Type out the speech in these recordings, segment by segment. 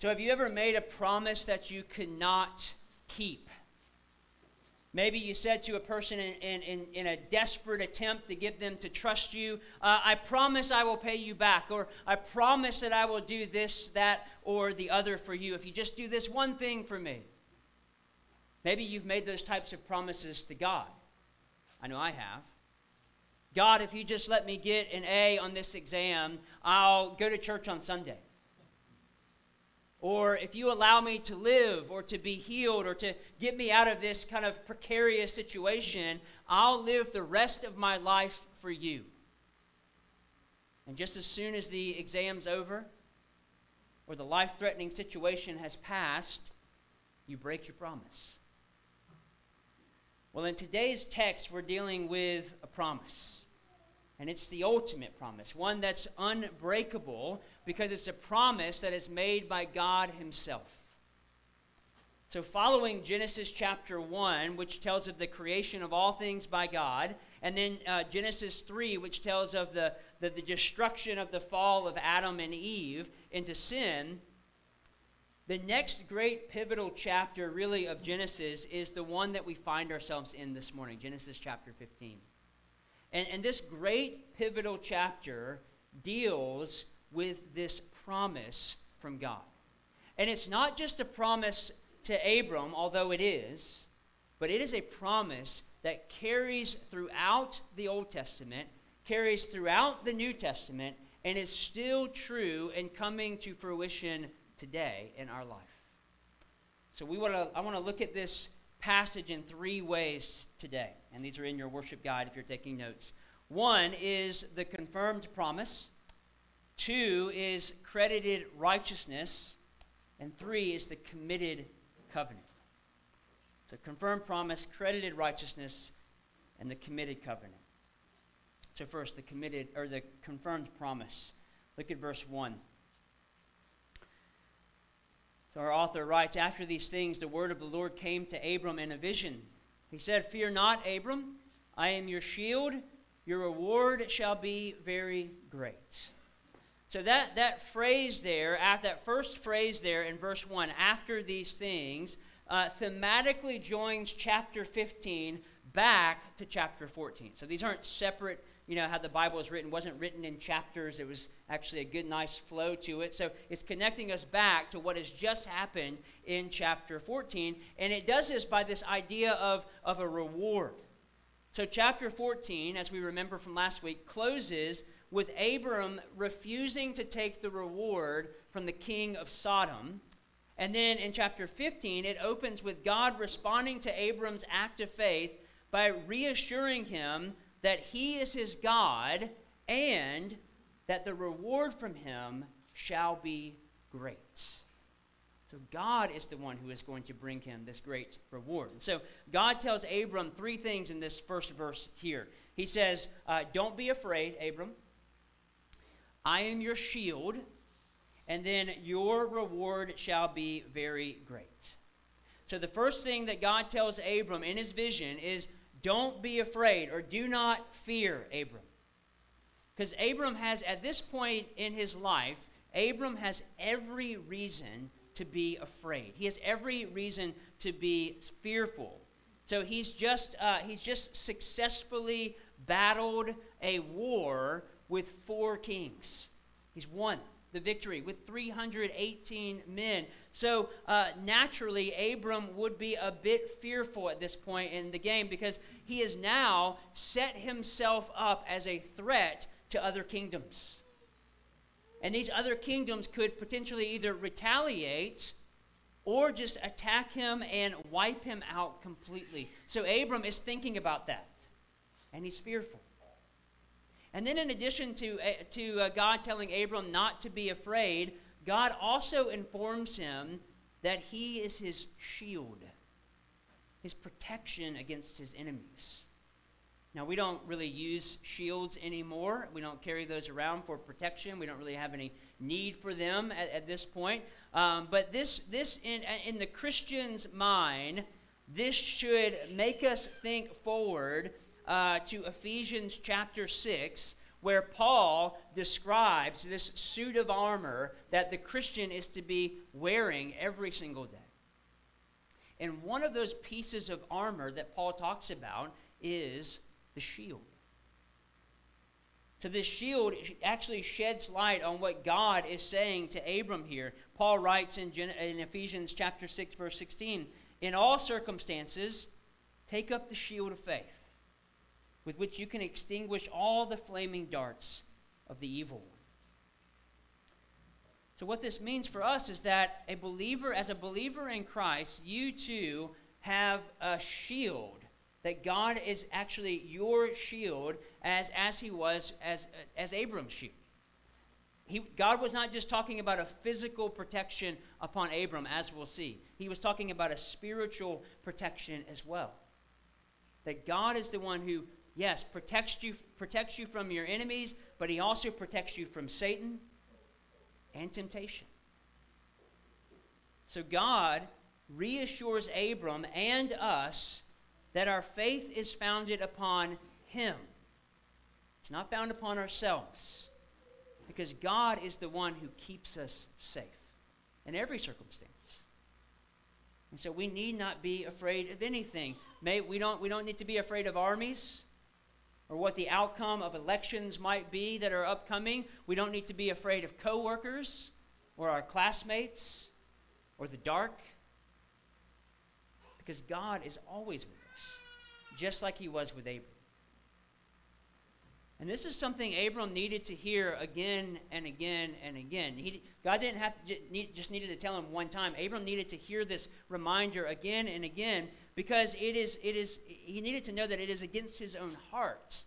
So, have you ever made a promise that you could not keep? Maybe you said to a person in, in, in, a desperate attempt to get them to trust you, uh, I promise I will pay you back, or I promise that I will do this, that, or the other for you if you just do this one thing for me. Maybe you've made those types of promises to God. I know I have. God, if you just let me get an A on this exam, I'll go to church on Sunday. Or if you allow me to live or to be healed or to get me out of this kind of precarious situation, I'll live the rest of my life for you. And just as soon as the exam's over or the life threatening situation has passed, you break your promise. Well, in today's text, we're dealing with a promise. And it's the ultimate promise, one that's unbreakable because it's a promise that is made by God Himself. So, following Genesis chapter 1, which tells of the creation of all things by God, and then uh, Genesis 3, which tells of the, the, the destruction of the fall of Adam and Eve into sin, the next great pivotal chapter, really, of Genesis is the one that we find ourselves in this morning Genesis chapter 15. And, and this great pivotal chapter deals with this promise from God. And it's not just a promise to Abram, although it is, but it is a promise that carries throughout the Old Testament, carries throughout the New Testament, and is still true and coming to fruition today in our life. So we want to I want to look at this passage in three ways today. And these are in your worship guide if you're taking notes. One is the confirmed promise. Two is credited righteousness. And three is the committed covenant. So confirmed promise, credited righteousness, and the committed covenant. So first, the committed or the confirmed promise. Look at verse 1. So our author writes After these things, the word of the Lord came to Abram in a vision. He said, Fear not, Abram, I am your shield. Your reward shall be very great. So that, that phrase there, after that first phrase there in verse 1, after these things, uh, thematically joins chapter 15 back to chapter 14. So these aren't separate you know, how the Bible is written wasn't written in chapters. It was actually a good, nice flow to it. So it's connecting us back to what has just happened in chapter 14. And it does this by this idea of, of a reward. So, chapter 14, as we remember from last week, closes with Abram refusing to take the reward from the king of Sodom. And then in chapter 15, it opens with God responding to Abram's act of faith by reassuring him that he is his God and that the reward from him shall be great. So God is the one who is going to bring him this great reward. And so God tells Abram three things in this first verse here. He says, uh, Don't be afraid, Abram. I am your shield, and then your reward shall be very great. So the first thing that God tells Abram in his vision is don't be afraid or do not fear, Abram. Because Abram has, at this point in his life, Abram has every reason to be afraid. He has every reason to be fearful. So he's just, uh, he's just successfully battled a war with four kings. He's won the victory with 318 men. So uh, naturally, Abram would be a bit fearful at this point in the game because he has now set himself up as a threat to other kingdoms. And these other kingdoms could potentially either retaliate or just attack him and wipe him out completely. So Abram is thinking about that, and he's fearful. And then, in addition to, uh, to uh, God telling Abram not to be afraid, God also informs him that he is his shield, his protection against his enemies. Now, we don't really use shields anymore. We don't carry those around for protection. We don't really have any need for them at, at this point. Um, but this, this in, in the Christian's mind, this should make us think forward uh, to Ephesians chapter 6, where Paul describes this suit of armor that the Christian is to be wearing every single day. And one of those pieces of armor that Paul talks about is the shield. So, this shield actually sheds light on what God is saying to Abram here. Paul writes in, in Ephesians chapter 6, verse 16 In all circumstances, take up the shield of faith with which you can extinguish all the flaming darts of the evil one. So, what this means for us is that a believer, as a believer in Christ, you too have a shield. That God is actually your shield as, as he was as, as Abram's shield. He, God was not just talking about a physical protection upon Abram, as we'll see. He was talking about a spiritual protection as well. That God is the one who yes, protects you, protects you from your enemies, but he also protects you from Satan and temptation. So God reassures Abram and us that our faith is founded upon him. It's not found upon ourselves because God is the one who keeps us safe in every circumstance. And so we need not be afraid of anything. May, we, don't, we don't need to be afraid of armies or what the outcome of elections might be that are upcoming. We don't need to be afraid of coworkers or our classmates or the dark because God is always with us, just like he was with Abram. And this is something Abram needed to hear again and again and again. He, God didn't have to just needed to tell him one time. Abram needed to hear this reminder again and again because it is, it is, he needed to know that it is against his own heart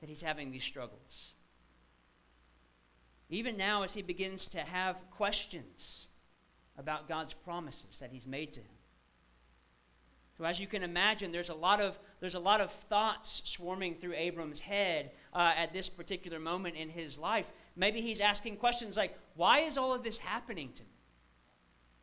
that he's having these struggles. Even now, as he begins to have questions about God's promises that he's made to him. So, as you can imagine, there's a lot of, there's a lot of thoughts swarming through Abram's head uh, at this particular moment in his life. Maybe he's asking questions like, Why is all of this happening to me?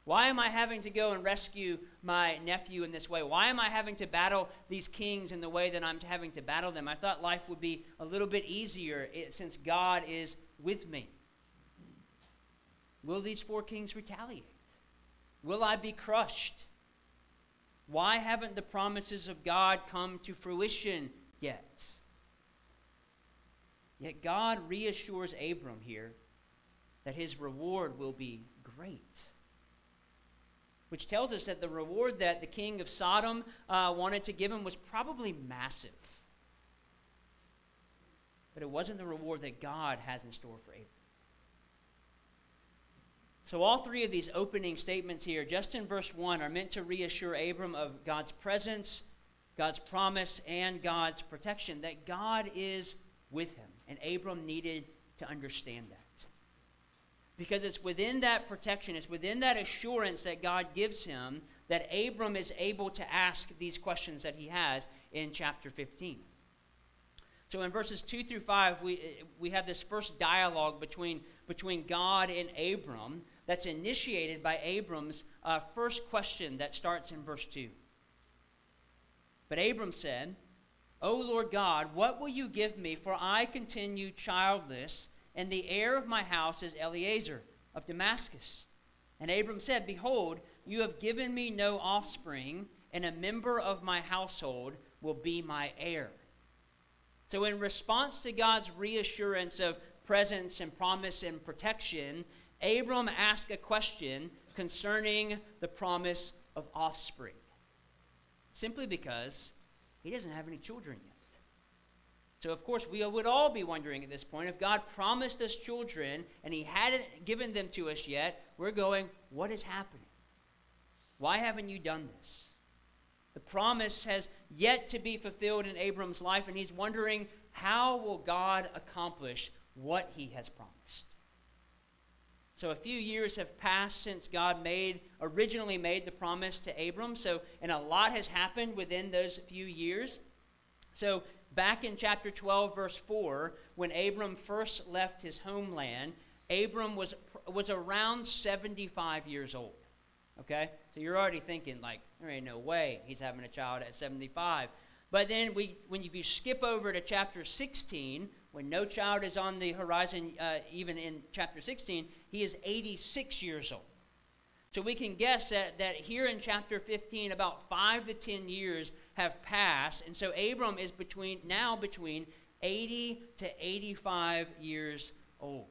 Why am I having to go and rescue my nephew in this way? Why am I having to battle these kings in the way that I'm having to battle them? I thought life would be a little bit easier eh, since God is with me. Will these four kings retaliate? Will I be crushed? Why haven't the promises of God come to fruition yet? Yet God reassures Abram here that his reward will be great which tells us that the reward that the king of Sodom uh, wanted to give him was probably massive. But it wasn't the reward that God has in store for Abram. So, all three of these opening statements here, just in verse 1, are meant to reassure Abram of God's presence, God's promise, and God's protection, that God is with him. And Abram needed to understand that. Because it's within that protection, it's within that assurance that God gives him that Abram is able to ask these questions that he has in chapter 15. So in verses 2 through 5, we, we have this first dialogue between, between God and Abram that's initiated by Abram's uh, first question that starts in verse 2. But Abram said, O Lord God, what will you give me, for I continue childless? And the heir of my house is Eliezer of Damascus. And Abram said, Behold, you have given me no offspring, and a member of my household will be my heir. So, in response to God's reassurance of presence and promise and protection, Abram asked a question concerning the promise of offspring. Simply because he doesn't have any children yet. So, of course, we would all be wondering at this point if God promised us children and He hadn't given them to us yet, we're going, What is happening? Why haven't you done this? The promise has yet to be fulfilled in Abram's life, and he's wondering, How will God accomplish what He has promised? So a few years have passed since God made originally made the promise to Abram. So and a lot has happened within those few years. So back in chapter 12, verse 4, when Abram first left his homeland, Abram was, was around 75 years old. Okay? So you're already thinking, like, there ain't no way he's having a child at 75. But then we, when you skip over to chapter 16, when no child is on the horizon, uh, even in chapter 16, he is 86 years old. So we can guess that, that here in chapter 15, about five to 10 years have passed. And so Abram is between now between 80 to 85 years old.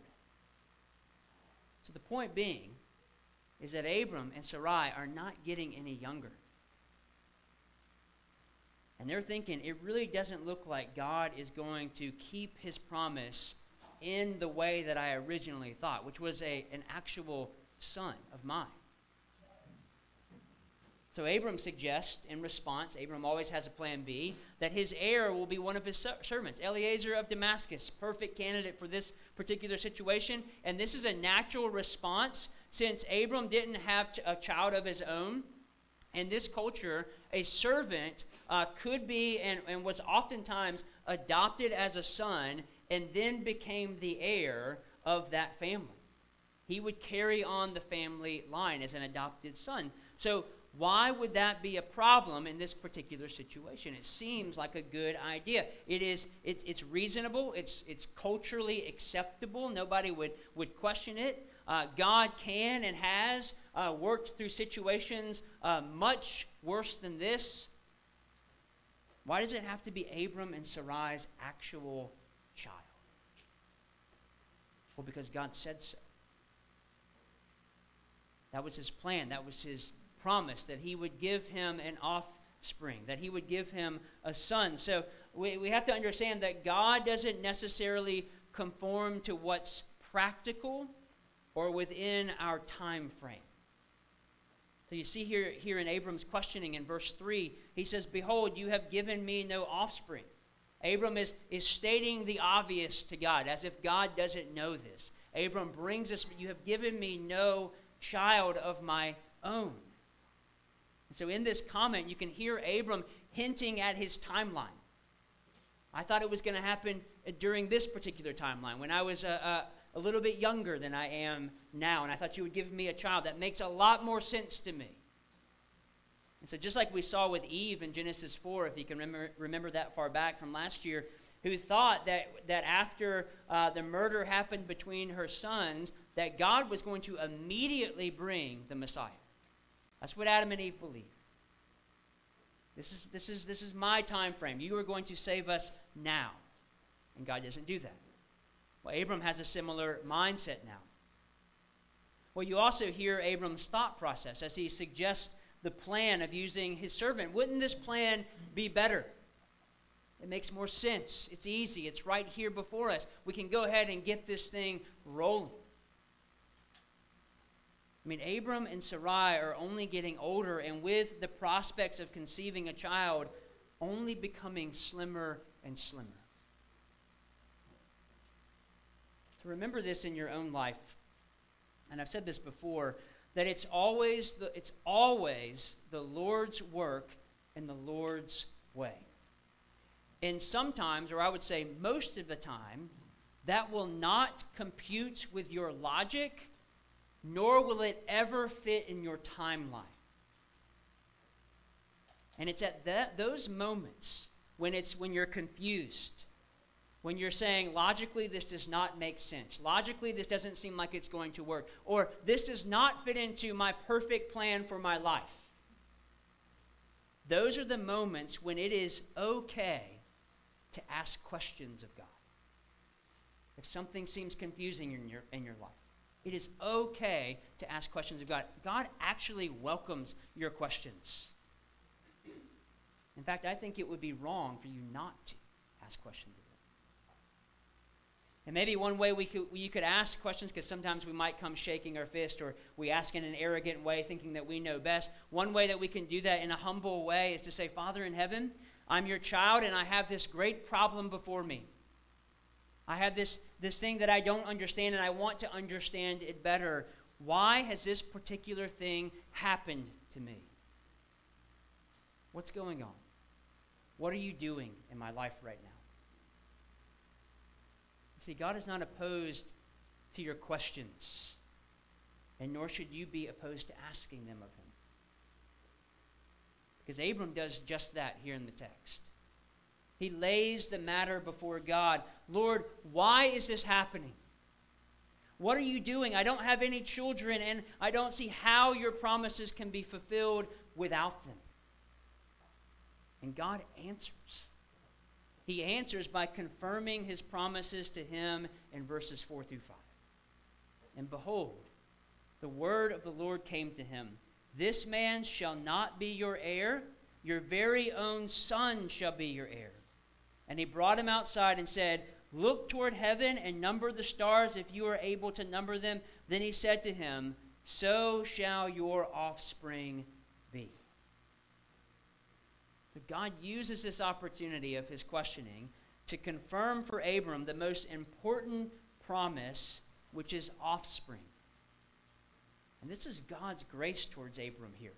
So the point being is that Abram and Sarai are not getting any younger. And they're thinking it really doesn't look like God is going to keep his promise in the way that I originally thought, which was a, an actual son of mine. So Abram suggests in response, Abram always has a plan B, that his heir will be one of his servants, Eliezer of Damascus, perfect candidate for this particular situation. And this is a natural response since Abram didn't have a child of his own. In this culture, a servant uh, could be and, and was oftentimes adopted as a son and then became the heir of that family. He would carry on the family line as an adopted son. So why would that be a problem in this particular situation? It seems like a good idea. It is it's, it's reasonable, it's, it's culturally acceptable. Nobody would, would question it. Uh, God can and has uh, worked through situations uh, much worse than this. Why does it have to be Abram and Sarai's actual child? Well, because God said so. That was his plan. That was his promise that he would give him an offspring, that he would give him a son. So we, we have to understand that God doesn't necessarily conform to what's practical or within our time frame. So you see here, here in Abram's questioning in verse 3, he says, Behold, you have given me no offspring. Abram is, is stating the obvious to God, as if God doesn't know this. Abram brings us, You have given me no child of my own. So in this comment, you can hear Abram hinting at his timeline. I thought it was going to happen during this particular timeline when I was a, a, a, little bit younger than I am now, and I thought you would give me a child. That makes a lot more sense to me. And so, just like we saw with Eve in Genesis 4, if you can remember, remember that far back from last year, who thought that, that after uh, the murder happened between her sons, that God was going to immediately bring the Messiah. That's what Adam and Eve believed. This is, this is, this is my time frame. You are going to save us now. And God doesn't do that. Well, Abram has a similar mindset now. Well, you also hear Abram's thought process as he suggests the plan of using his servant. Wouldn't this plan be better? It makes more sense. It's easy. It's right here before us. We can go ahead and get this thing rolling. I mean, Abram and Sarai are only getting older, and with the prospects of conceiving a child, only becoming slimmer and slimmer. To remember this in your own life, and I've said this before, that it's always the, it's always the Lord's work and the Lord's way. And sometimes, or I would say most of the time, that will not compute with your logic nor will it ever fit in your timeline. And it's at that, those moments when, it's, when you're confused, when you're saying, logically, this does not make sense. Logically, this doesn't seem like it's going to work. Or this does not fit into my perfect plan for my life. Those are the moments when it is okay to ask questions of God. If something seems confusing in your, in your life. It is okay to ask questions of God. God actually welcomes your questions. In fact, I think it would be wrong for you not to ask questions of Him. And maybe one way we could, you could ask questions, because sometimes we might come shaking our fist or we ask in an arrogant way, thinking that we know best. One way that we can do that in a humble way is to say, Father in heaven, I'm your child and I have this great problem before me. I have this, this thing that I don't understand and I want to understand it better. Why has this particular thing happened to me? What's going on? What are you doing in my life right now? See, God is not opposed to your questions, and nor should you be opposed to asking them of Him. Because Abram does just that here in the text. He lays the matter before God, Lord, why is this happening? What are you doing? I don't have any children, and I don't see how your promises can be fulfilled without them. And God answers. He answers by confirming his promises to him in verses 4 through 5. And behold, the word of the Lord came to him This man shall not be your heir, your very own son shall be your heir. And he brought him outside and said, Look toward heaven and number the stars if you are able to number them. Then he said to him, So shall your offspring be. So God uses this opportunity of his questioning to confirm for Abram the most important promise, which is offspring. And this is God's grace towards Abram here.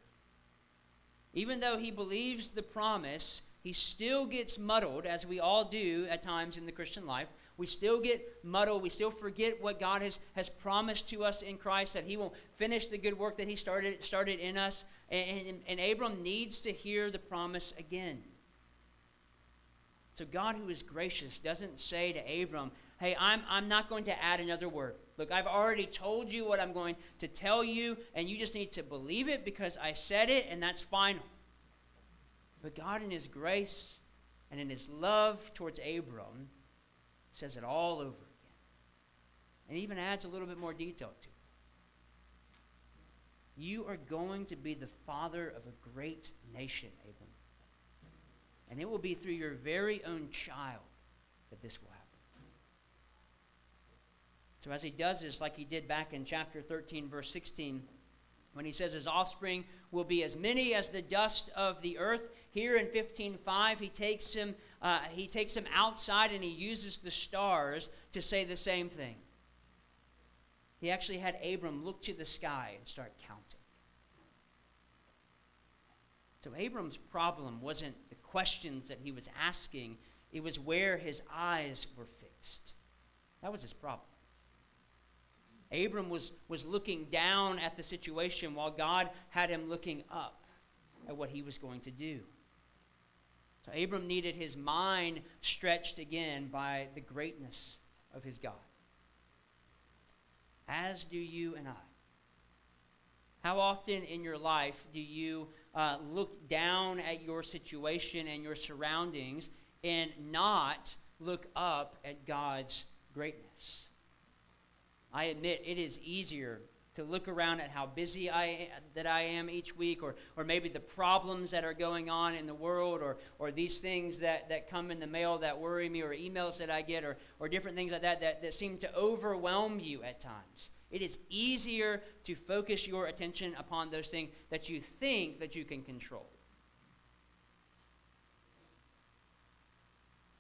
Even though he believes the promise, he still gets muddled, as we all do at times in the Christian life. We still get muddled. We still forget what God has, has promised to us in Christ, that he will finish the good work that he started, started in us. And, and, and Abram needs to hear the promise again. So God, who is gracious, doesn't say to Abram, hey, I'm, I'm not going to add another word. Look, I've already told you what I'm going to tell you, and you just need to believe it because I said it, and that's final. But God, in His grace and in His love towards Abram, says it all over again. And even adds a little bit more detail to it. You are going to be the father of a great nation, Abram. And it will be through your very own child that this will happen. So, as he does this, like he did back in chapter 13, verse 16, when he says his offspring will be as many as the dust of the earth, here in 15:5, he takes him uh, he takes him outside and he uses the stars to say the same thing. He actually had Abram look to the sky and start counting. So Abram's problem wasn't the questions that he was asking, it was where his eyes were fixed. That was his problem. Abram was, was looking down at the situation while God had him looking up at what he was going to do. So Abram needed his mind stretched again by the greatness of his God. As do you and I. How often in your life do you uh, look down at your situation and your surroundings and not look up at God's greatness? I admit it is easier to look around at how busy I that I am each week, or or maybe the problems that are going on in the world, or or these things that, that come in the mail that worry me, or emails that I get, or or different things like that, that that seem to overwhelm you at times. It is easier to focus your attention upon those things that you think that you can control.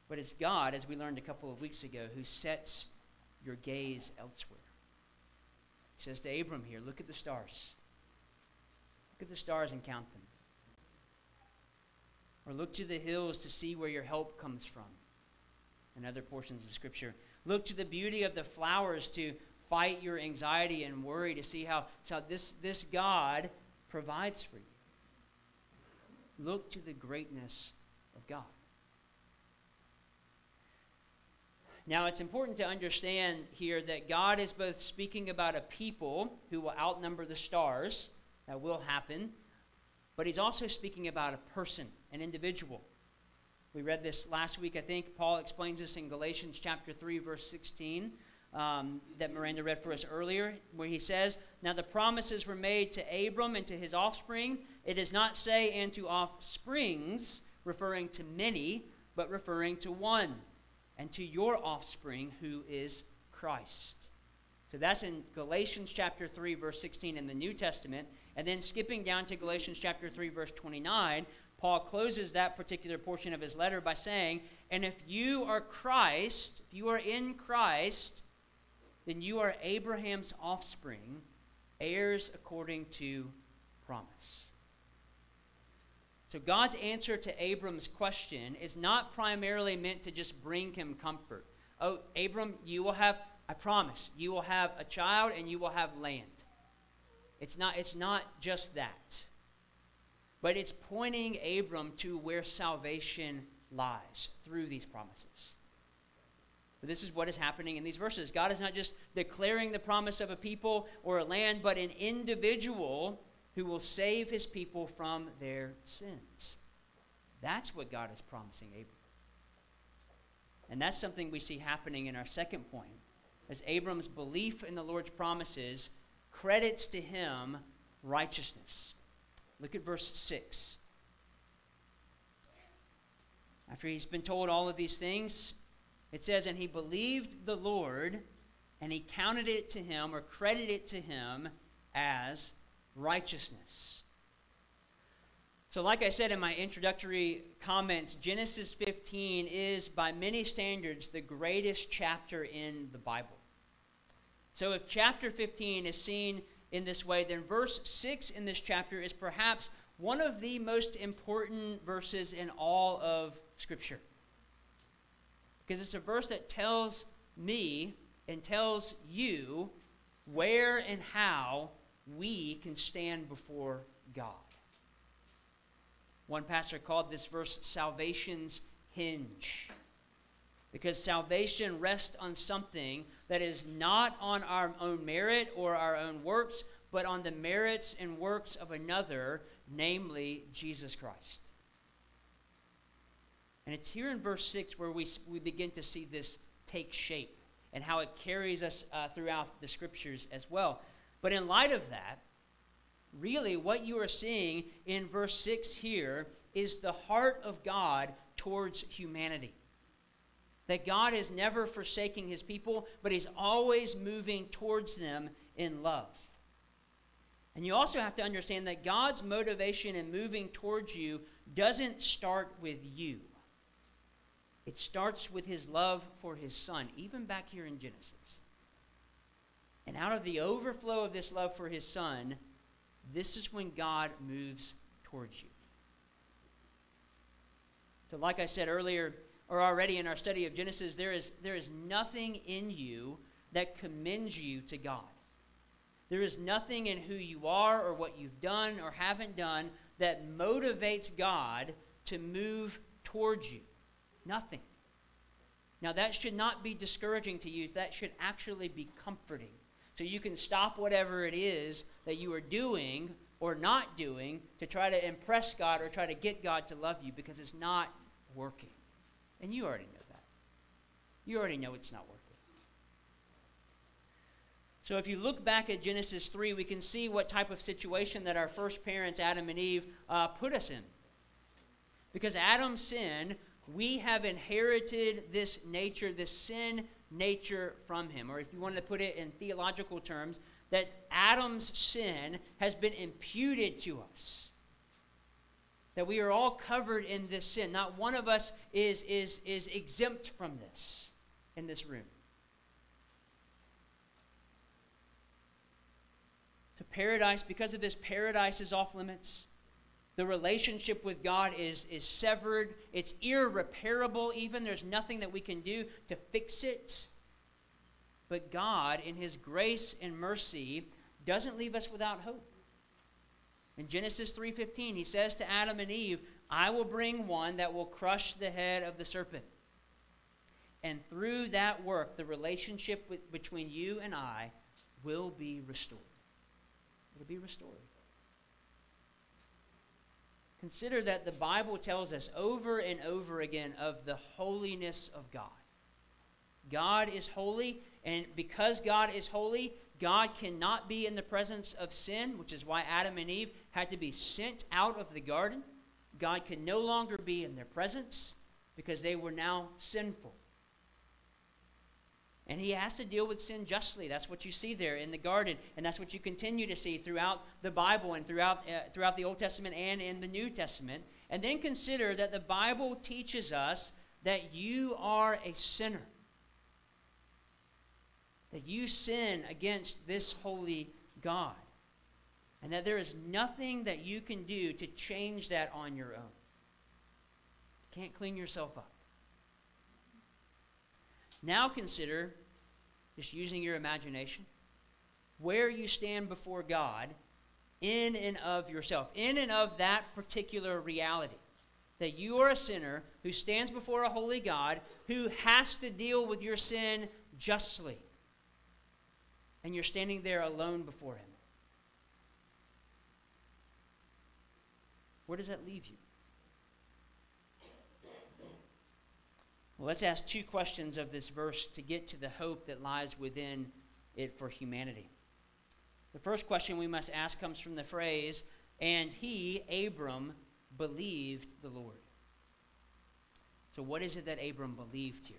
But it's God, as we learned a couple of weeks ago, who sets your gaze elsewhere. Says to Abram here, Look at the stars. Look at the stars and count them. Or look to the hills to see where your help comes from. In other portions of Scripture, look to the beauty of the flowers to fight your anxiety and worry to see how, how this, this God provides for you. Look to the greatness of God. Now, it's important to understand here that God is both speaking about a people who will outnumber the stars, that will happen, but he's also speaking about a person, an individual. We read this last week, I think. Paul explains this in Galatians chapter 3, verse 16, um, that Miranda read for us earlier, where he says, Now the promises were made to Abram and to his offspring. It does not say, and to offsprings, referring to many, but referring to one and to your offspring, who is Christ. So that's in Galatians chapter 3, verse 16 in the New Testament. And then skipping down to Galatians chapter 3, verse 29, Paul closes that particular portion of his letter by saying, And if you are Christ, if you are in Christ, then you are Abraham's offspring, heirs according to promise. So God's answer to Abram's question is not primarily meant to just bring him comfort. Oh, Abram, you will have, I promise, you will have a child and you will have land. It's not, it's not just that. But it's pointing Abram to where salvation lies through these promises. But this is what is happening in these verses. God is not just declaring the promise of a people or a land, but an individual who will save his people from their sins. That's what God is promising Abram. And that's something we see happening in our second point. As Abram's belief in the Lord's promises credits to him righteousness. Look at verse 6. After he's been told all of these things, it says, And he believed the Lord, and he counted it to him, or credited it to him, as righteousness. So, like I said in my introductory comments, Genesis 15 is, by many standards, the greatest chapter in the Bible. So, if chapter 15 is seen in this way, then verse 6 in this chapter is perhaps one of the most important verses in all of Scripture. Because it's a verse that tells me and tells you where and how we can stand before God. One pastor called this verse salvation's hinge. Because salvation rests on something that is not on our own merit or our own works, but on the merits and works of another, namely Jesus Christ. And it's here in verse 6 where we, we begin to see this take shape and how it carries us uh, throughout the scriptures as well. But in light of that, really what you are seeing in verse 6 here is the heart of God towards humanity. That God is never forsaking his people, but he's always moving towards them in love. And you also have to understand that God's motivation in moving towards you doesn't start with you. It starts with his love for his son, even back here in Genesis. And out of the overflow of this love for his son, this is when God moves towards you. So, like I said earlier, or already in our study of Genesis, there is, there is nothing in you that commends you to God. There is nothing in who you are or what you've done or haven't done that motivates God to move towards you. Nothing. Now, that should not be discouraging to you. That should actually be comforting. So you can stop whatever it is that you are doing or not doing to try to impress God or try to get God to love you because it's not working. And you already know that. You already know it's not working. So if you look back at Genesis 3, we can see what type of situation that our first parents, Adam and Eve, uh, put us in. Because Adam sinned, we have inherited this nature, this sin nature from him. Or if you wanted to put it in theological terms, that Adam's sin has been imputed to us. That we are all covered in this sin. Not one of us is, is, is exempt from this in this room. To paradise, because of this, paradise is off limits. The relationship with God is, is severed. It's irreparable, even. There's nothing that we can do to fix it. But God, in His grace and mercy, doesn't leave us without hope. In Genesis 3:15, he says to Adam and Eve, "I will bring one that will crush the head of the serpent." And through that work, the relationship with, between you and I will be restored. It'll be restored. Consider that the Bible tells us over and over again of the holiness of God. God is holy, and because God is holy, God cannot be in the presence of sin, which is why Adam and Eve had to be sent out of the garden. God can no longer be in their presence because they were now sinful. And he has to deal with sin justly. That's what you see there in the garden. And that's what you continue to see throughout the Bible and throughout, uh, throughout the Old Testament and in the New Testament. And then consider that the Bible teaches us that you are a sinner. That you sin against this holy God. And that there is nothing that you can do to change that on your own. You can't clean yourself up. Now consider, just using your imagination, where you stand before God in and of yourself, in and of that particular reality. that you are a sinner who stands before a holy God who has to deal with your sin justly. And you're standing there alone before Him. Where does that leave you? Let's ask two questions of this verse to get to the hope that lies within it for humanity. The first question we must ask comes from the phrase, and he, Abram, believed the Lord. So, what is it that Abram believed here?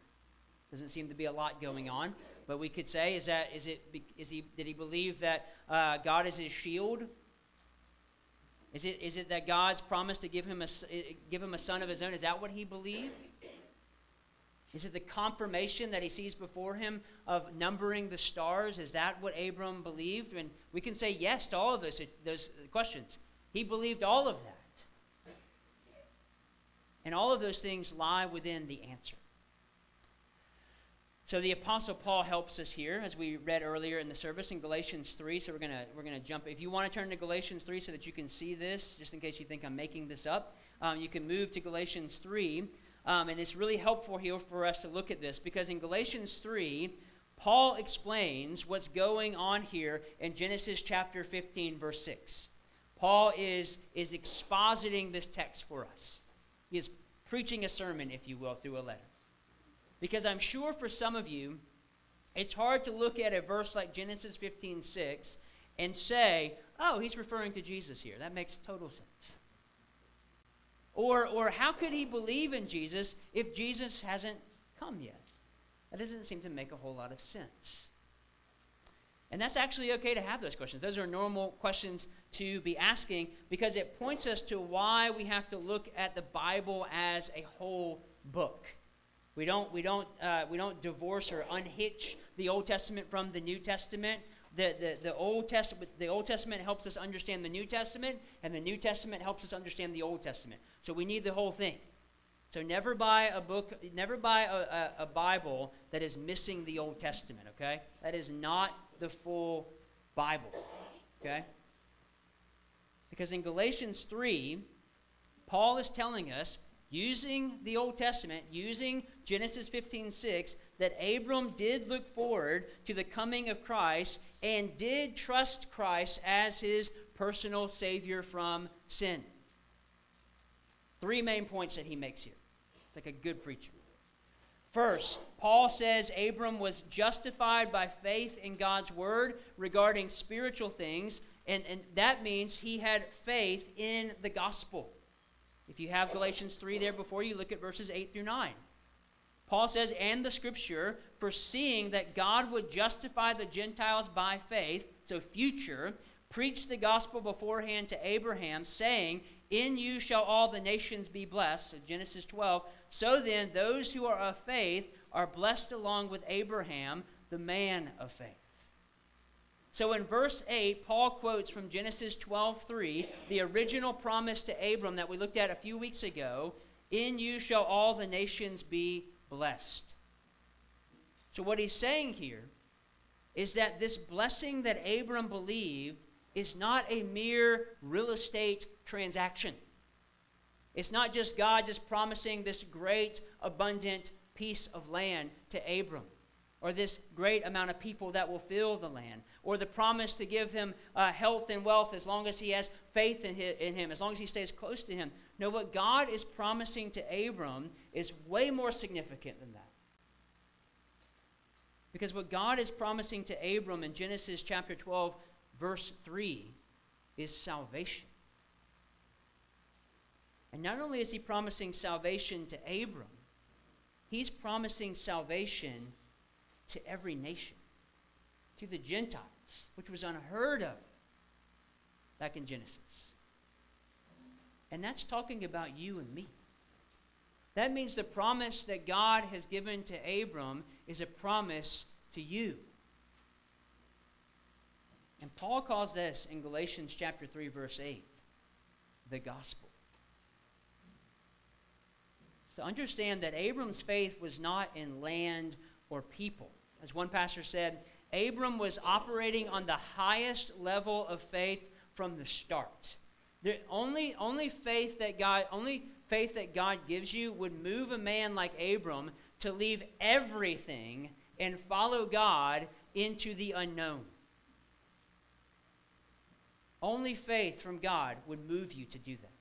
Doesn't seem to be a lot going on, but we could say, is that is it is he did he believe that uh, God is his shield? Is it is it that God's promise to give him a give him a son of his own? Is that what he believed? Is it the confirmation that he sees before him of numbering the stars? Is that what Abram believed? And we can say yes to all of those, those questions. He believed all of that. And all of those things lie within the answer. So the apostle Paul helps us here as we read earlier in the service in Galatians 3. So we're going to we're to jump if you want to turn to Galatians 3 so that you can see this just in case you think I'm making this up. Um, you can move to Galatians 3 um, and it's really helpful here for us to look at this because in Galatians 3, Paul explains what's going on here in Genesis chapter 15, verse 6. Paul is, is expositing this text for us. He is preaching a sermon, if you will, through a letter. Because I'm sure for some of you, it's hard to look at a verse like Genesis 15, 6 and say, oh, he's referring to Jesus here. That makes total sense. Or, or how could he believe in Jesus if Jesus hasn't come yet? That doesn't seem to make a whole lot of sense. And that's actually okay to have those questions. Those are normal questions to be asking because it points us to why we have to look at the Bible as a whole book. We don't, we don't, uh, we don't divorce or unhitch the Old Testament from the New Testament. The, the, the, Old Testament, the Old Testament helps us understand the New Testament, and the New Testament helps us understand the Old Testament. So we need the whole thing. So never buy a book, never buy a, a, a, Bible that is missing the Old Testament, okay? That is not the full Bible, okay? Because in Galatians 3, Paul is telling us, using the Old Testament, using Genesis 15 6, that Abram did look forward to the coming of Christ and did trust Christ as his personal Savior from sin. Three main points that he makes here. Like a good preacher. First, Paul says Abram was justified by faith in God's word regarding spiritual things, and, and that means he had faith in the gospel. If you have Galatians 3 there before you, look at verses 8 through 9. Paul says, and the scripture, foreseeing that God would justify the Gentiles by faith, so future, preached the gospel beforehand to Abraham, saying, in you shall all the nations be blessed. So Genesis 12. So then, those who are of faith are blessed along with Abraham, the man of faith. So in verse 8, Paul quotes from Genesis 12:3, the original promise to Abram that we looked at a few weeks ago, in you shall all the nations be blessed. So what he's saying here is that this blessing that Abram believed is not a mere real estate transaction. It's not just God just promising this great, abundant piece of land to Abram, or this great amount of people that will fill the land, or the promise to give him uh, health and wealth as long as he has faith in, in him, as long as he stays close to him. No, what God is promising to Abram is way more significant than that. Because what God is promising to Abram in Genesis chapter 12, verse 3, is salvation. And not only is he promising salvation to Abram, he's promising salvation to every nation, to the Gentiles, which was unheard of back in Genesis. And that's talking about you and me. That means the promise that God has given to Abram is a promise to you. And Paul calls this in Galatians chapter 3 verse 8 the gospel to understand that Abram's faith was not in land or people. As one pastor said, Abram was operating on the highest level of faith from the start. The only, only faith that God, only faith that God gives you would move a man like Abram to leave everything and follow God into the unknown. Only faith from God would move you to do that.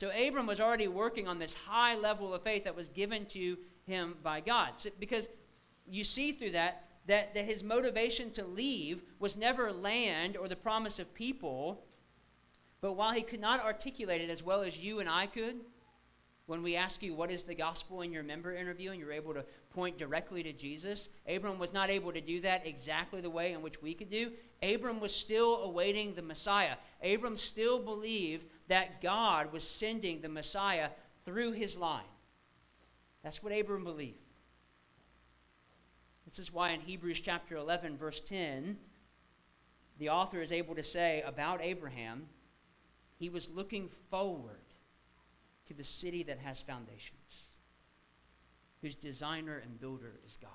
So Abram was already working on this high level of faith that was given to him by God. So, because you see through that, that that his motivation to leave was never land or the promise of people, but while he could not articulate it as well as you and I could, when we ask you what is the gospel in your member interview and you're able to point directly to Jesus, Abram was not able to do that exactly the way in which we could do. Abram was still awaiting the Messiah. Abram still believed that God was sending the Messiah through his line. That's what Abram believed. This is why in Hebrews chapter 11, verse 10, the author is able to say about Abraham, he was looking forward to the city that has foundations, whose designer and builder is God.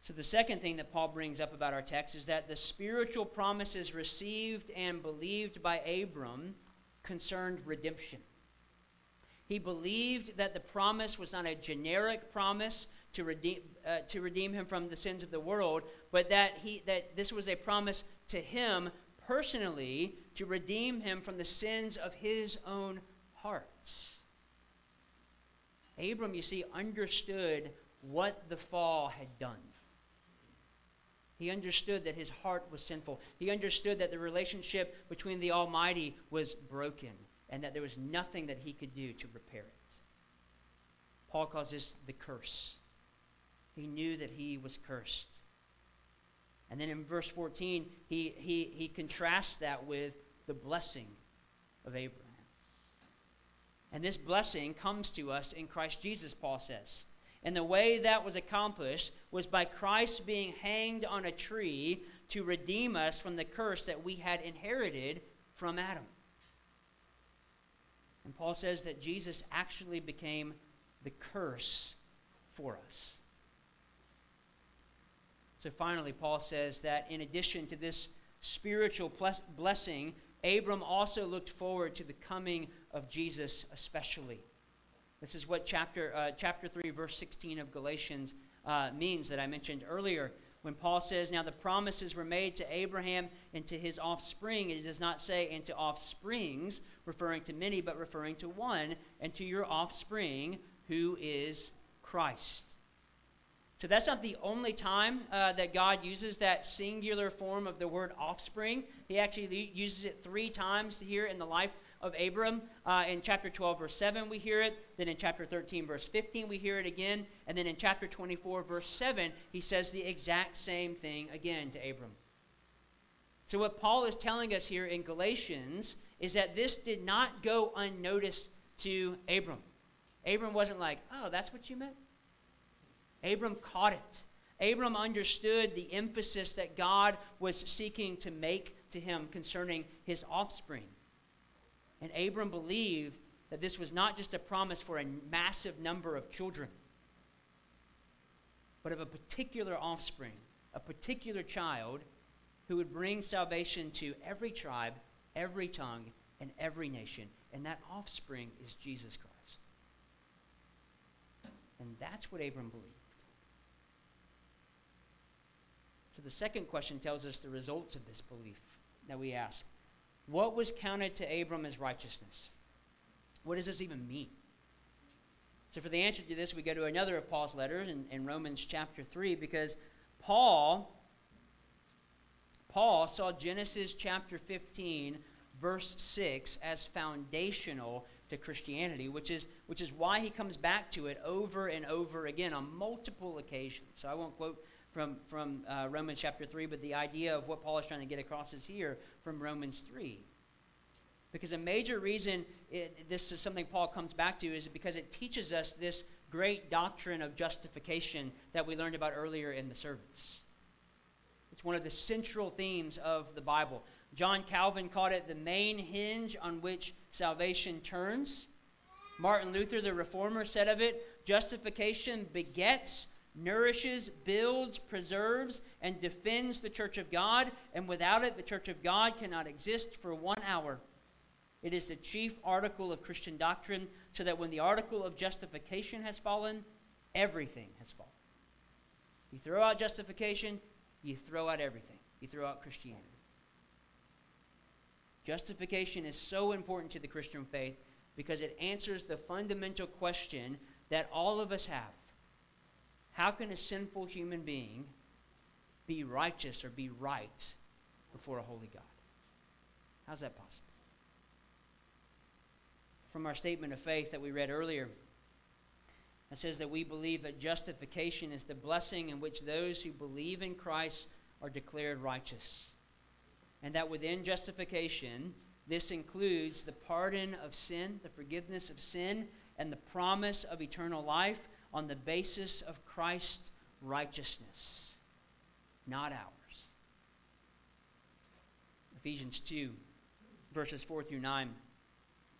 So, the second thing that Paul brings up about our text is that the spiritual promises received and believed by Abram concerned redemption. He believed that the promise was not a generic promise to redeem, uh, to redeem him from the sins of the world, but that, he, that this was a promise to him personally to redeem him from the sins of his own hearts. Abram, you see, understood what the fall had done. He understood that his heart was sinful. He understood that the relationship between the Almighty was broken and that there was nothing that he could do to repair it. Paul calls this the curse. He knew that he was cursed. And then in verse 14, he, he, he contrasts that with the blessing of Abraham. And this blessing comes to us in Christ Jesus, Paul says. And the way that was accomplished was by Christ being hanged on a tree to redeem us from the curse that we had inherited from Adam. And Paul says that Jesus actually became the curse for us. So finally, Paul says that in addition to this spiritual blessing, Abram also looked forward to the coming of Jesus, especially. This is what chapter, uh, chapter 3, verse 16 of Galatians uh, means that I mentioned earlier. When Paul says, Now the promises were made to Abraham and to his offspring, it does not say, and to offsprings, referring to many, but referring to one, and to your offspring, who is Christ. So that's not the only time uh, that God uses that singular form of the word offspring. He actually uses it three times here in the life of Abram. Uh, in chapter 12, verse 7, we hear it. Then in chapter 13, verse 15, we hear it again. And then in chapter 24, verse 7, he says the exact same thing again to Abram. So, what Paul is telling us here in Galatians is that this did not go unnoticed to Abram. Abram wasn't like, oh, that's what you meant? Abram caught it. Abram understood the emphasis that God was seeking to make to him concerning his offspring. And Abram believed that this was not just a promise for a massive number of children, but of a particular offspring, a particular child who would bring salvation to every tribe, every tongue, and every nation. And that offspring is Jesus Christ. And that's what Abram believed. So the second question tells us the results of this belief that we ask. What was counted to Abram as righteousness? What does this even mean? So, for the answer to this, we go to another of Paul's letters in, in Romans chapter 3, because Paul, Paul saw Genesis chapter 15, verse 6, as foundational to Christianity, which is, which is why he comes back to it over and over again on multiple occasions. So, I won't quote from, from uh, Romans chapter 3, but the idea of what Paul is trying to get across is here from Romans 3. Because a major reason it, this is something Paul comes back to is because it teaches us this great doctrine of justification that we learned about earlier in the service. It's one of the central themes of the Bible. John Calvin called it the main hinge on which salvation turns. Martin Luther, the reformer, said of it justification begets nourishes, builds, preserves, and defends the church of God, and without it, the church of God cannot exist for one hour. It is the chief article of Christian doctrine, so that when the article of justification has fallen, everything has fallen. You throw out justification, you throw out everything. You throw out Christianity. Justification is so important to the Christian faith because it answers the fundamental question that all of us have How can a sinful human being be righteous or be right before a holy God? How's that possible? From our statement of faith that we read earlier, it says that we believe that justification is the blessing in which those who believe in Christ are declared righteous. And that within justification, this includes the pardon of sin, the forgiveness of sin, and the promise of eternal life on the basis of Christ's righteousness, not ours. Ephesians 2, verses 4 through 9,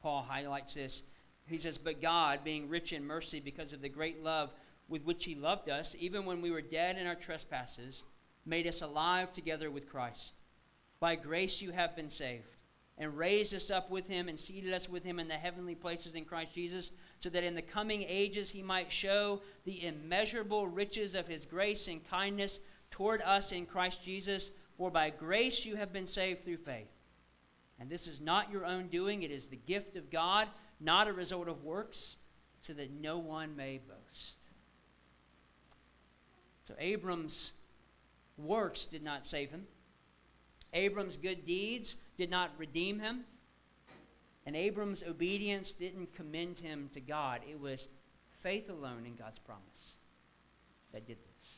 Paul highlights this. He says, But God, being rich in mercy because of the great love with which He loved us, even when we were dead in our trespasses, made us alive together with Christ. By grace you have been saved, and raised us up with Him, and seated us with Him in the heavenly places in Christ Jesus, so that in the coming ages He might show the immeasurable riches of His grace and kindness toward us in Christ Jesus. For by grace you have been saved through faith. And this is not your own doing, it is the gift of God, not a result of works, so that no one may boast. So Abram's works did not save him. Abram's good deeds did not redeem him. And Abram's obedience didn't commend him to God. It was faith alone in God's promise that did this.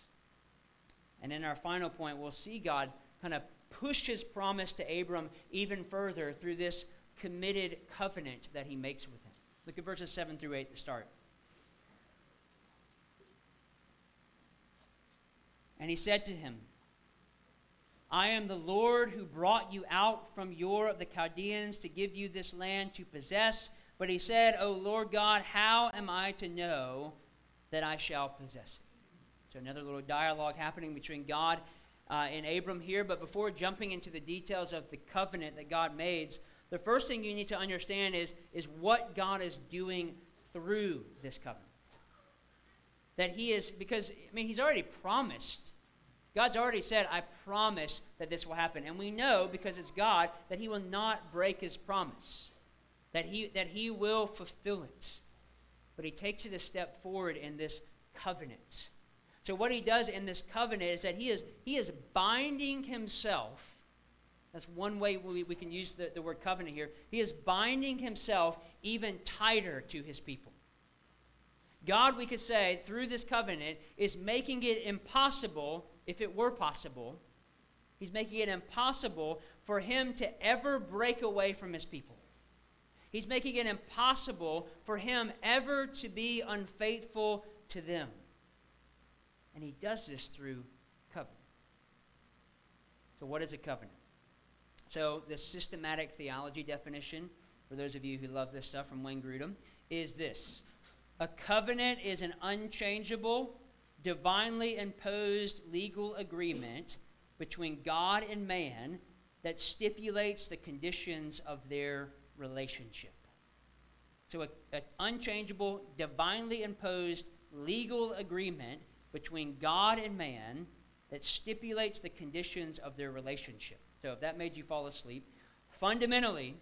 And in our final point, we'll see God kind of push his promise to Abram even further through this committed covenant that he makes with him. Look at verses 7 through 8 to start. And he said to him, I am the Lord who brought you out from Ur of the Chaldeans to give you this land to possess. But he said, O Lord God, how am I to know that I shall possess it? So another little dialogue happening between God uh, and Abram here. But before jumping into the details of the covenant that God made, the first thing you need to understand is, is what God is doing through this covenant. That he is, because, I mean, he's already promised God's already said, I promise that this will happen. And we know, because it's God, that He will not break His promise, that He, that he will fulfill it. But He takes it a step forward in this covenant. So, what He does in this covenant is that He is, he is binding Himself. That's one way we, we can use the, the word covenant here. He is binding Himself even tighter to His people. God, we could say, through this covenant, is making it impossible if it were possible, he's making it impossible for him to ever break away from his people. He's making it impossible for him ever to be unfaithful to them. And he does this through covenant. So, what is a covenant? So, the systematic theology definition, for those of you who love this stuff from Wayne Grudem, is this A covenant is an unchangeable, divinely imposed legal agreement between God and man that stipulates the conditions of their relationship. So, an unchangeable, divinely imposed legal agreement between God and man that stipulates the conditions of their relationship. So, if that made you fall asleep, fundamentally,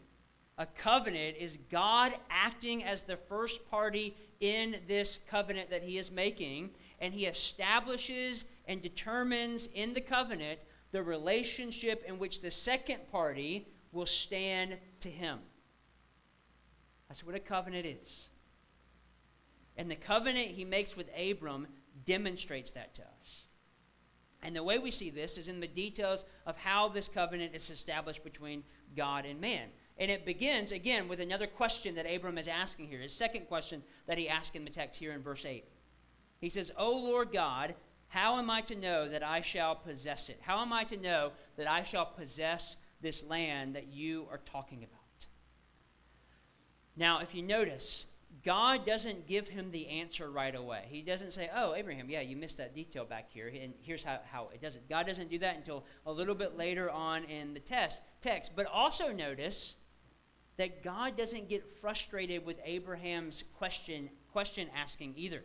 a covenant is God acting as the first party in this covenant that he is making and he establishes and determines in the covenant the relationship in which the second party will stand to him. That's what a covenant is. And the covenant he makes with Abram demonstrates that to us. And the way we see this is in the details of how this covenant is established between God and man. And it begins, again, with another question that Abram is asking here. His second question that he asks in the text here in verse 8. He says, O Lord God, how am I to know that I shall possess it? How am I to know that I shall possess this land that you are talking about? Now, if you notice, God doesn't give him the answer right away. He doesn't say, Oh, Abraham, yeah, you missed that detail back here, and here's how, how it does it. God doesn't do that until a little bit later on in the test, text. But also notice that God doesn't get frustrated with Abraham's question, question asking either.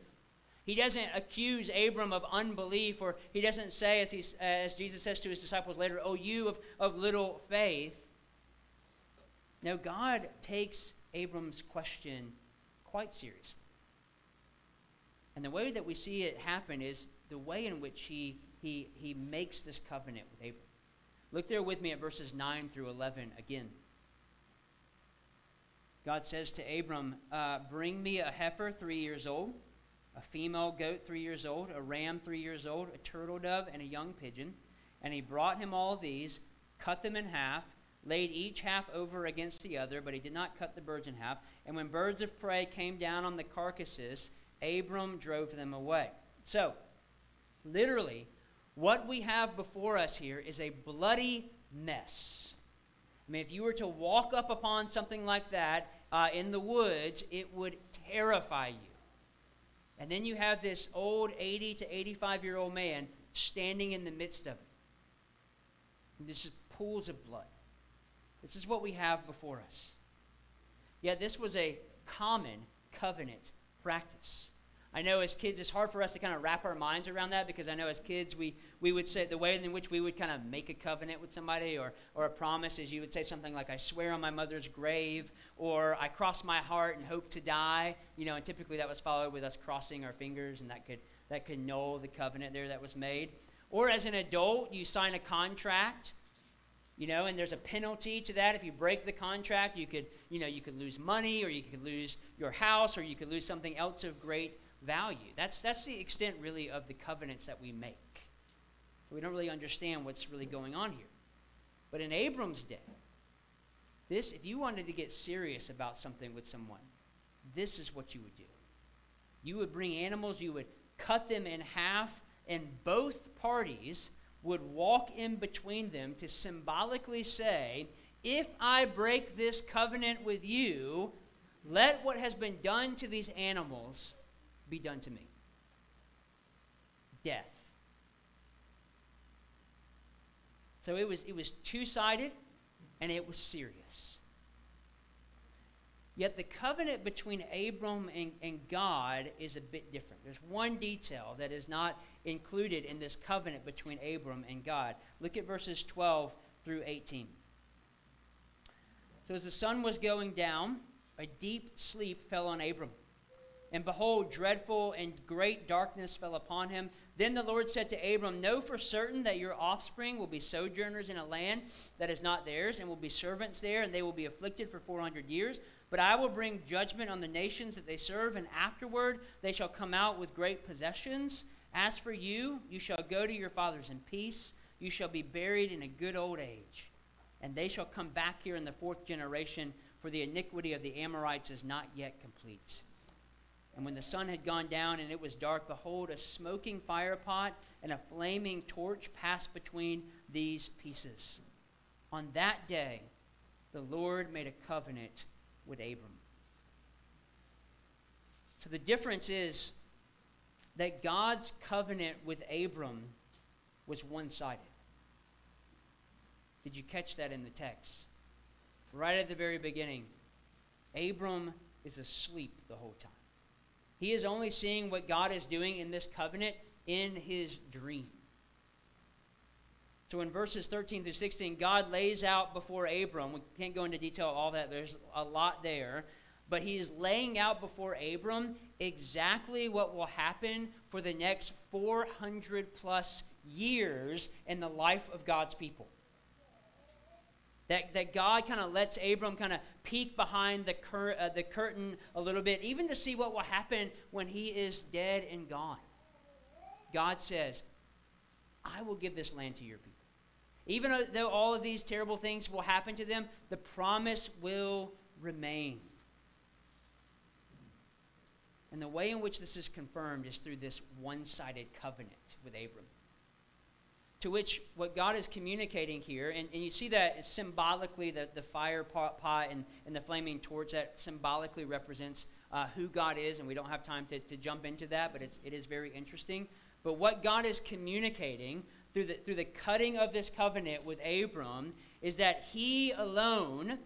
He doesn't accuse Abram of unbelief, or he doesn't say, as, he, as Jesus says to his disciples later, Oh, you of, of little faith. No, God takes Abram's question quite seriously. And the way that we see it happen is the way in which he, he, he makes this covenant with Abram. Look there with me at verses 9 through 11 again. God says to Abram, uh, Bring me a heifer three years old a female goat three years old, a ram three years old, a turtle dove, and a young pigeon. And he brought him all these, cut them in half, laid each half over against the other, but he did not cut the birds in half. And when birds of prey came down on the carcasses, Abram drove them away. So, literally, what we have before us here is a bloody mess. I mean, if you were to walk up upon something like that uh, in the woods, it would terrify you. And then you have this old 80 to 85 year old man standing in the midst of it. And this is pools of blood. This is what we have before us. Yet this was a common covenant practice. I know as kids, it's hard for us to kind of wrap our minds around that because I know as kids, we, we would say the way in which we would kind of make a covenant with somebody or, or a promise is you would say something like, I swear on my mother's grave, or I cross my heart and hope to die. You know, and typically that was followed with us crossing our fingers, and that could, that could null the covenant there that was made. Or as an adult, you sign a contract you know and there's a penalty to that if you break the contract you could you know you could lose money or you could lose your house or you could lose something else of great value. That's, that's the extent, really, of the covenants that we make. We don't really understand what's really going on here. But in Abram's day, this, if you wanted to get serious about something with someone, this is what you would do. You would bring animals, you would cut them in half, and both parties would walk in between them to symbolically say, If I break this covenant with you, let what has been done to these animals be done to me? Death. So it was, it was two sided and it was serious. Yet the covenant between Abram and, and God is a bit different. There's one detail that is not included in this covenant between Abram and God. Look at verses 12 through 18. So as the sun was going down, a deep sleep fell on Abram. And behold, dreadful and great darkness fell upon him. Then the Lord said to Abram, Know for certain that your offspring will be sojourners in a land that is not theirs, and will be servants there, and they will be afflicted for 400 years. But I will bring judgment on the nations that they serve, and afterward they shall come out with great possessions. As for you, you shall go to your fathers in peace. You shall be buried in a good old age. And they shall come back here in the fourth generation, for the iniquity of the Amorites is not yet complete. And when the sun had gone down and it was dark, behold, a smoking firepot and a flaming torch passed between these pieces. On that day, the Lord made a covenant with Abram. So the difference is that God's covenant with Abram was one sided. Did you catch that in the text? Right at the very beginning, Abram is asleep the whole time. He is only seeing what God is doing in this covenant in his dream. So in verses 13 through 16, God lays out before Abram, we can't go into detail all that, there's a lot there, but he's laying out before Abram exactly what will happen for the next 400 plus years in the life of God's people. That, that God kind of lets Abram kind of peek behind the, cur- uh, the curtain a little bit, even to see what will happen when he is dead and gone. God says, I will give this land to your people. Even though all of these terrible things will happen to them, the promise will remain. And the way in which this is confirmed is through this one sided covenant with Abram. To which what God is communicating here, and, and you see that symbolically, the, the fire pot, pot and, and the flaming torch, that symbolically represents uh, who God is, and we don't have time to, to jump into that, but it's, it is very interesting. But what God is communicating through the, through the cutting of this covenant with Abram is that he alone,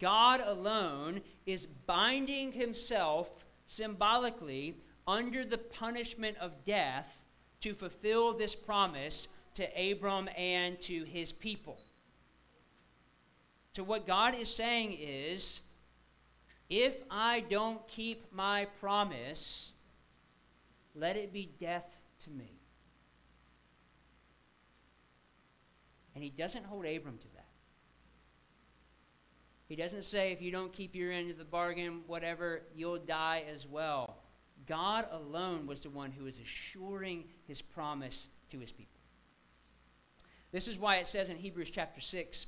God alone, is binding himself symbolically under the punishment of death to fulfill this promise to Abram and to his people. So, what God is saying is if I don't keep my promise, let it be death to me. And he doesn't hold Abram to that. He doesn't say, if you don't keep your end of the bargain, whatever, you'll die as well. God alone was the one who was assuring his promise to his people. This is why it says in Hebrews chapter 6,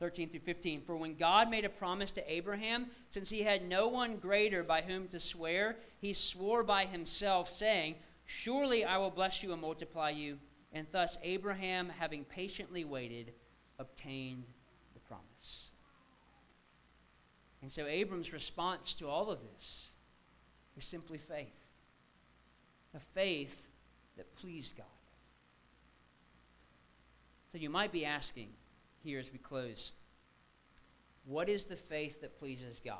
13 through 15 For when God made a promise to Abraham, since he had no one greater by whom to swear, he swore by himself, saying, Surely I will bless you and multiply you. And thus Abraham, having patiently waited, obtained the promise. And so Abram's response to all of this is simply faith a faith that pleased God. So you might be asking here as we close what is the faith that pleases God?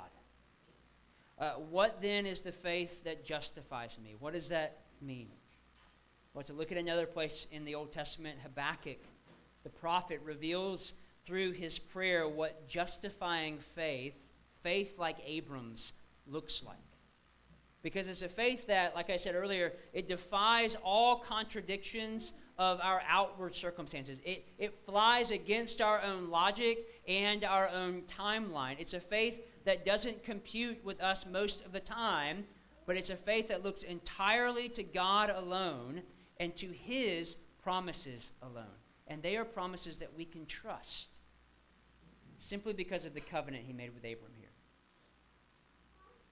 Uh, what then is the faith that justifies me? What does that mean? Well, to look at another place in the Old Testament, Habakkuk, the prophet, reveals through his prayer what justifying faith, faith like Abram's, looks like. Because it's a faith that, like I said earlier, it defies all contradictions of our outward circumstances. It, it flies against our own logic and our own timeline. It's a faith that doesn't compute with us most of the time, but it's a faith that looks entirely to God alone and to His promises alone. And they are promises that we can trust simply because of the covenant He made with Abram here.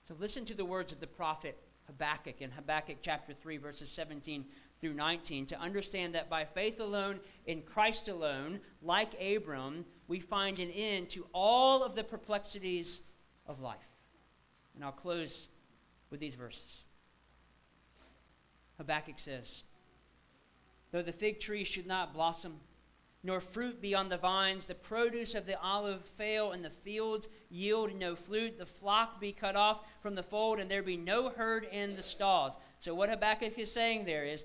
So listen to the words of the prophet Habakkuk in Habakkuk chapter 3, verses 17 through 19 to understand that by faith alone, in Christ alone, like Abram, we find an end to all of the perplexities of life. And I'll close with these verses. Habakkuk says, Though the fig tree should not blossom, nor fruit be on the vines, the produce of the olive fail, and the fields yield no fruit, the flock be cut off from the fold, and there be no herd in the stalls. So, what Habakkuk is saying there is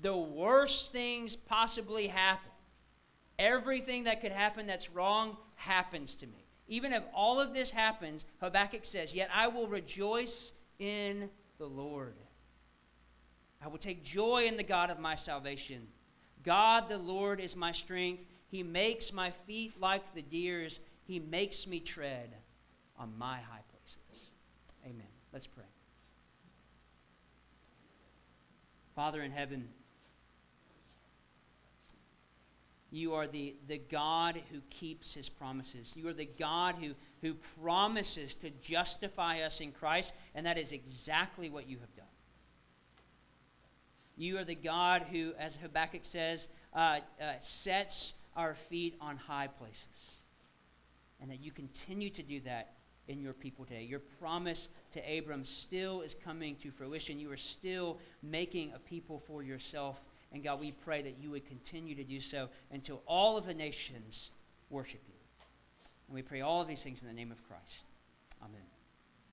the worst things possibly happen. Everything that could happen that's wrong happens to me. Even if all of this happens, Habakkuk says, Yet I will rejoice in the Lord. I will take joy in the God of my salvation. God the Lord is my strength. He makes my feet like the deer's. He makes me tread on my high places. Amen. Let's pray. Father in heaven, you are the, the God who keeps his promises. You are the God who, who promises to justify us in Christ, and that is exactly what you have done. You are the God who, as Habakkuk says, uh, uh, sets our feet on high places. And that you continue to do that in your people today. Your promise to Abram still is coming to fruition. You are still making a people for yourself and God, we pray that you would continue to do so until all of the nations worship you. And we pray all of these things in the name of Christ. Amen.